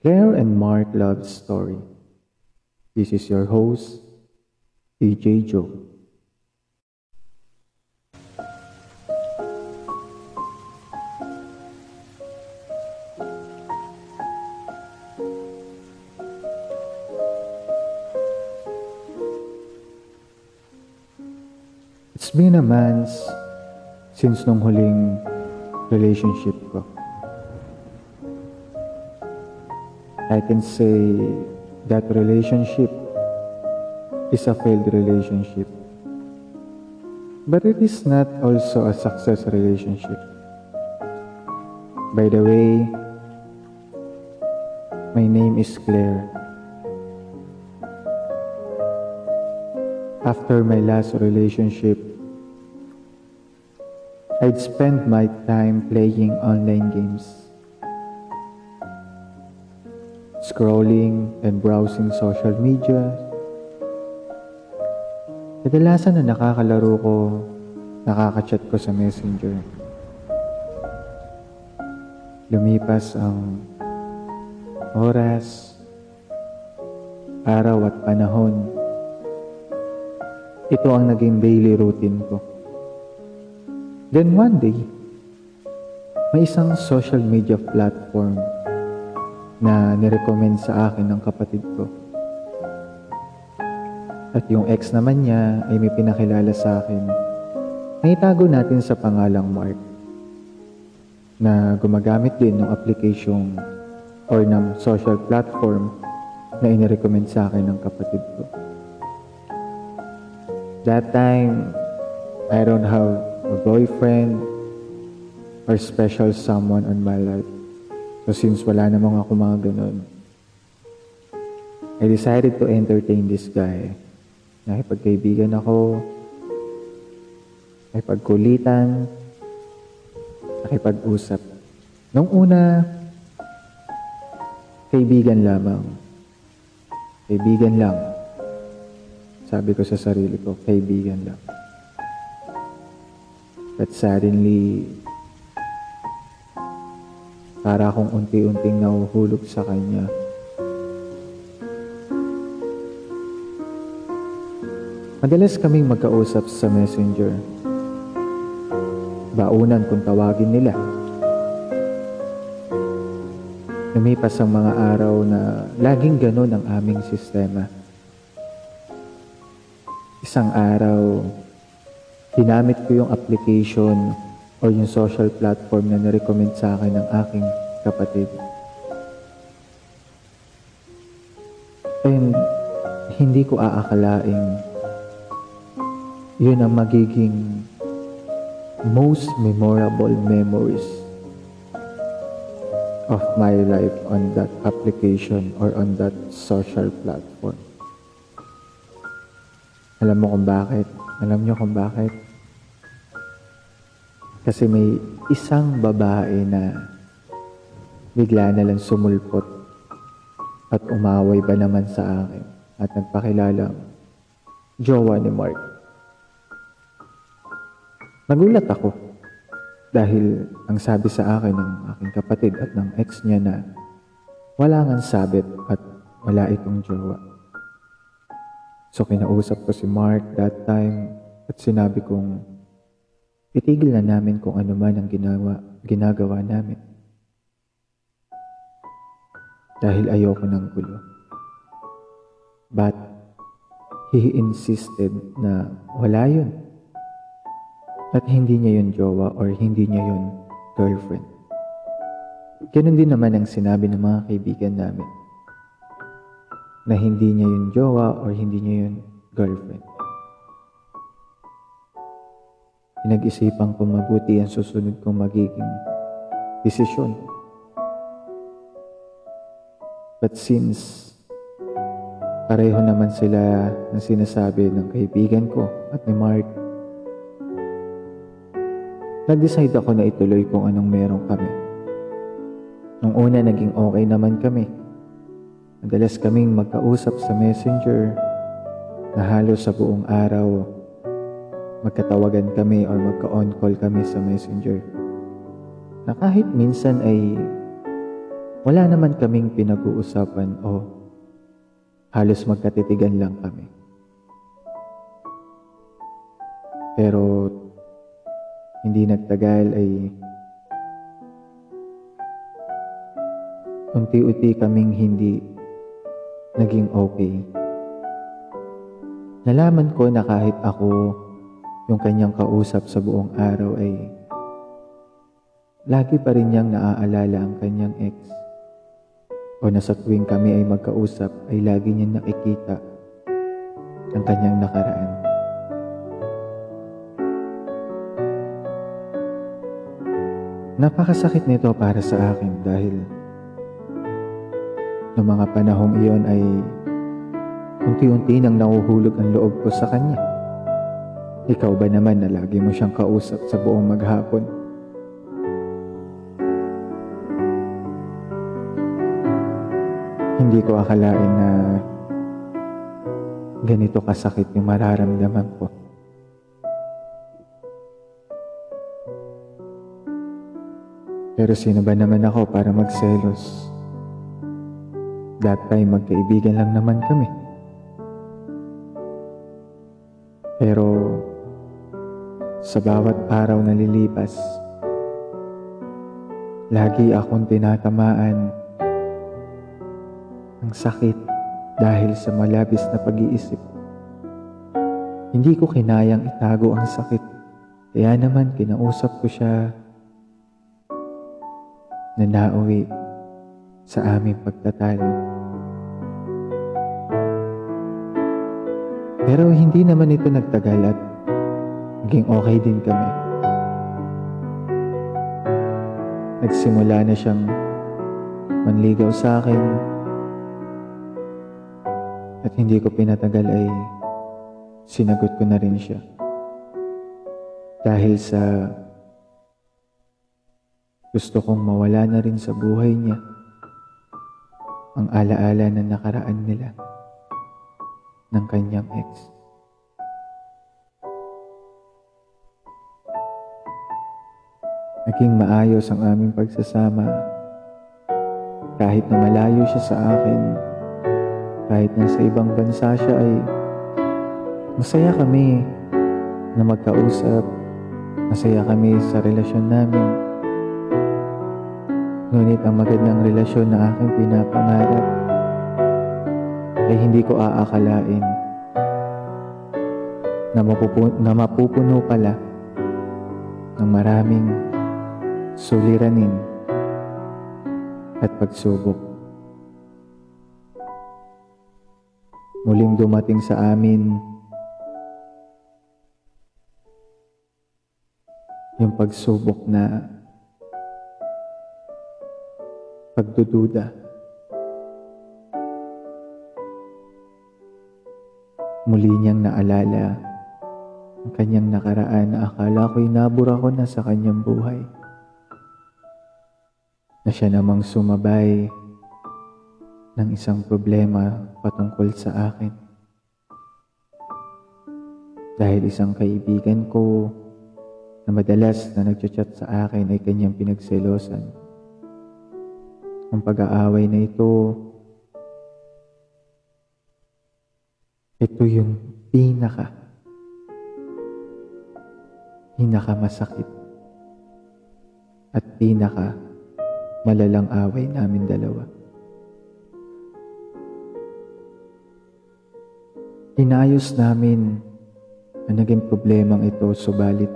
Claire and Mark Love Story. This is your host, DJ Joe. It's been a month since nung huling relationship ko. I can say that relationship is a failed relationship. But it is not also a success relationship. By the way, my name is Claire. After my last relationship, I'd spend my time playing online games, scrolling and browsing social media. Kadalasan na nakakalaro ko, nakakachat ko sa messenger. Lumipas ang oras, araw at panahon. Ito ang naging daily routine ko. Then one day, may isang social media platform na nirecommend sa akin ng kapatid ko. At yung ex naman niya ay may pinakilala sa akin na itago natin sa pangalang Mark na gumagamit din ng application or ng social platform na inirecommend sa akin ng kapatid ko. That time, I don't have a boyfriend or special someone on my life. So since wala namang ako mga ganun, I decided to entertain this guy. Nakipagkaibigan ako, nakipagkulitan, nakipag-usap. Nung una, kaibigan lamang. Kaibigan lang. Sabi ko sa sarili ko, kaibigan lang. But suddenly, para akong unti-unting nahuhulog sa kanya. Madalas kaming magkausap sa messenger. Baunan kung tawagin nila. Lumipas ang mga araw na laging ganon ang aming sistema. Isang araw, ginamit ko yung application or yung social platform na narecommend sa akin ng aking kapatid. And hindi ko aakalaing yun ang magiging most memorable memories of my life on that application or on that social platform. Alam mo kung bakit? Alam niyo kung bakit? Kasi may isang babae na bigla na lang sumulpot at umaway ba naman sa akin at nagpakilalang jowa ni Mark. Nagulat ako dahil ang sabi sa akin ng aking kapatid at ng ex niya na wala ngang sabit at wala itong jowa. So kinausap ko si Mark that time at sinabi kong itigil na namin kung ano man ang ginawa, ginagawa namin. Dahil ayoko ng gulo. But he insisted na wala yun. At hindi niya yun jowa or hindi niya yun girlfriend. Ganun din naman ang sinabi ng mga kaibigan namin na hindi niya yun jowa or hindi niya yun girlfriend. Pinag-isipan ko mabuti ang susunod kong magiging desisyon. But since pareho naman sila ng sinasabi ng kaibigan ko at ni Mark, nag-decide ako na ituloy kung anong meron kami. Nung una, naging okay naman kami. Madalas kaming magkausap sa messenger na halos sa buong araw magkatawagan kami or magka-on call kami sa messenger. Na kahit minsan ay wala naman kaming pinag-uusapan o halos magkatitigan lang kami. Pero hindi nagtagal ay unti-unti kaming hindi naging okay. Nalaman ko na kahit ako yung kanyang kausap sa buong araw ay lagi pa rin niyang naaalala ang kanyang ex. O na sa tuwing kami ay magkausap ay lagi niyang nakikita ang kanyang nakaraan. Napakasakit nito para sa akin dahil noong mga panahong iyon ay unti-unti nang nahuhulog ang loob ko sa kanya. Ikaw ba naman na lagi mo siyang kausap sa buong maghapon? Hindi ko akalain na ganito kasakit yung mararamdaman ko. Pero sino ba naman ako para magselos? That time magkaibigan lang naman kami. Sa bawat araw na lilipas, lagi akong tinatamaan ang sakit dahil sa malabis na pag-iisip. Hindi ko kinayang itago ang sakit, kaya naman kinausap ko siya na nauwi sa aming pagtatalo. Pero hindi naman ito nagtagal at naging okay din kami. Nagsimula na siyang manligaw sa akin at hindi ko pinatagal ay sinagot ko na rin siya. Dahil sa gusto kong mawala na rin sa buhay niya ang alaala na nakaraan nila ng kanyang ex. Naging maayos ang aming pagsasama kahit na malayo siya sa akin kahit nasa ibang bansa siya ay masaya kami na magkausap. Masaya kami sa relasyon namin. Ngunit ang magandang relasyon na aking pinapangarap ay hindi ko aakalain na, mapupuno, na mapupuno pala ng maraming suliranin at pagsubok. muling dumating sa amin yung pagsubok na pagdududa. Muli niyang naalala ang kanyang nakaraan na akala ko'y nabura ko na sa kanyang buhay. Na siya namang sumabay ng isang problema patungkol sa akin. Dahil isang kaibigan ko na madalas na nagchat sa akin ay kanyang pinagselosan. Ang pag-aaway na ito, ito yung pinaka, pinaka masakit at pinaka malalang away namin dalawa. Inayos namin ang naging problemang ito subalit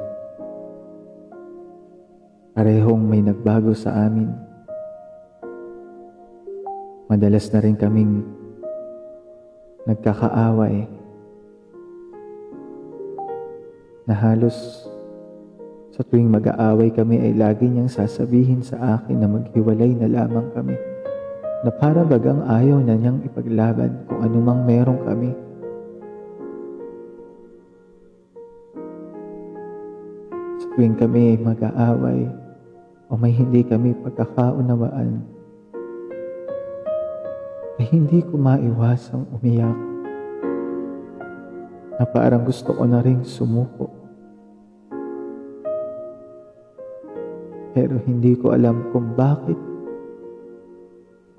parehong may nagbago sa amin. Madalas na rin kaming nagkakaaway na halos sa tuwing mag-aaway kami ay lagi niyang sasabihin sa akin na maghiwalay na lamang kami na para bagang ayaw na niyang ipaglaban kung anumang meron kami. tuwing kami mag-aaway o may hindi kami pagkakaunawaan, ay hindi ko maiwasang umiyak na parang gusto ko na rin sumuko. Pero hindi ko alam kung bakit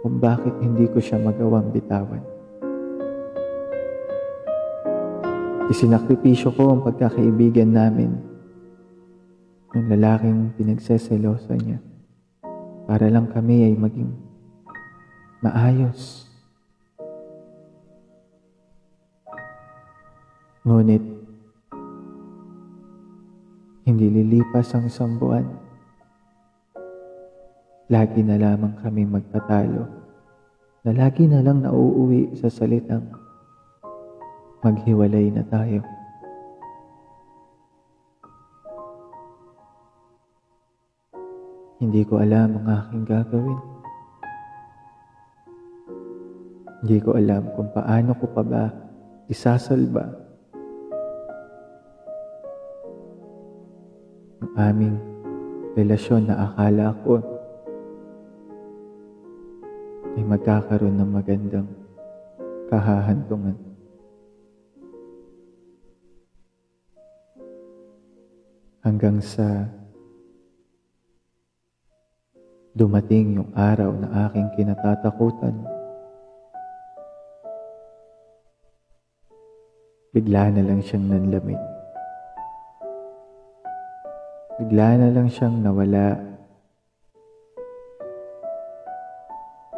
kung bakit hindi ko siya magawang bitawan. Isinakripisyo ko ang pagkakaibigan namin ng lalaking pinagseselosa niya para lang kami ay maging maayos. Ngunit, hindi lilipas ang isang buwan. Lagi na lamang kami magtatalo na lagi na lang nauuwi sa salitang maghiwalay na tayo. Hindi ko alam ang aking gagawin. Hindi ko alam kung paano ko pa ba isasalba ang aming relasyon na akala ko magkakaroon ng magandang kahahantungan. Hanggang sa dumating yung araw na aking kinatatakutan. Bigla na lang siyang nanlamig. Bigla na lang siyang nawala.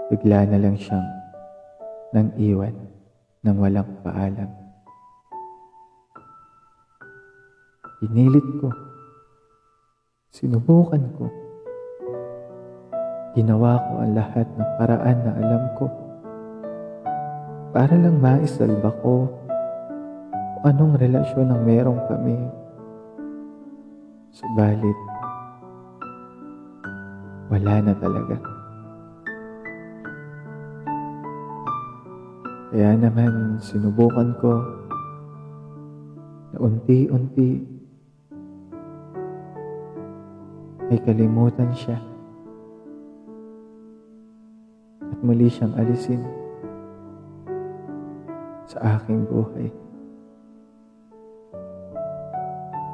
Bigla na lang siyang nang iwan ng walang paalam. Pinilit ko. Sinubukan ko. Ginawa ko ang lahat ng paraan na alam ko. Para lang maisalba ko anong relasyon ang meron kami. Subalit, wala na talaga. Kaya naman sinubukan ko na unti-unti ay kalimutan siya at muli siyang alisin sa aking buhay.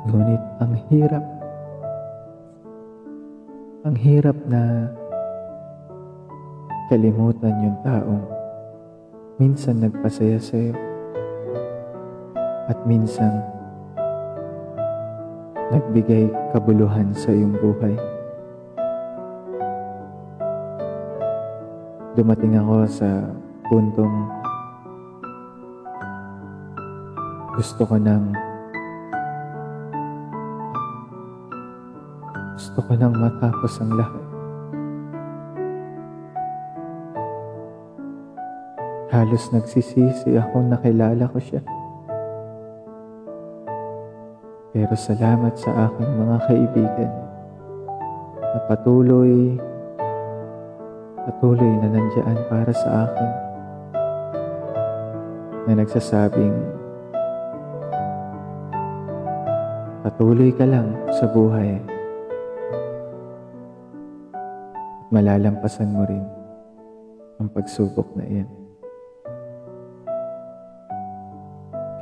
Ngunit ang hirap, ang hirap na kalimutan yung taong minsan nagpasaya sa'yo at minsan nagbigay kabuluhan sa iyong buhay. Dumating ako sa puntong gusto ko nang gusto ko nang matapos ang lahat. Halos nagsisisi ako nakilala ko siya. Pero salamat sa aking mga kaibigan na patuloy, patuloy na nandiyan para sa akin na nagsasabing patuloy ka lang sa buhay at malalampasan mo rin ang pagsubok na iyan.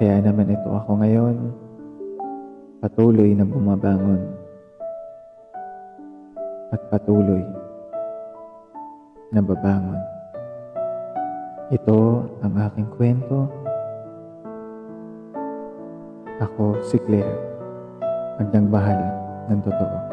Kaya naman ito ako ngayon, patuloy na bumabangon at patuloy na babangon. Ito ang aking kwento. Ako si Claire, ang nagmahal ng totoo.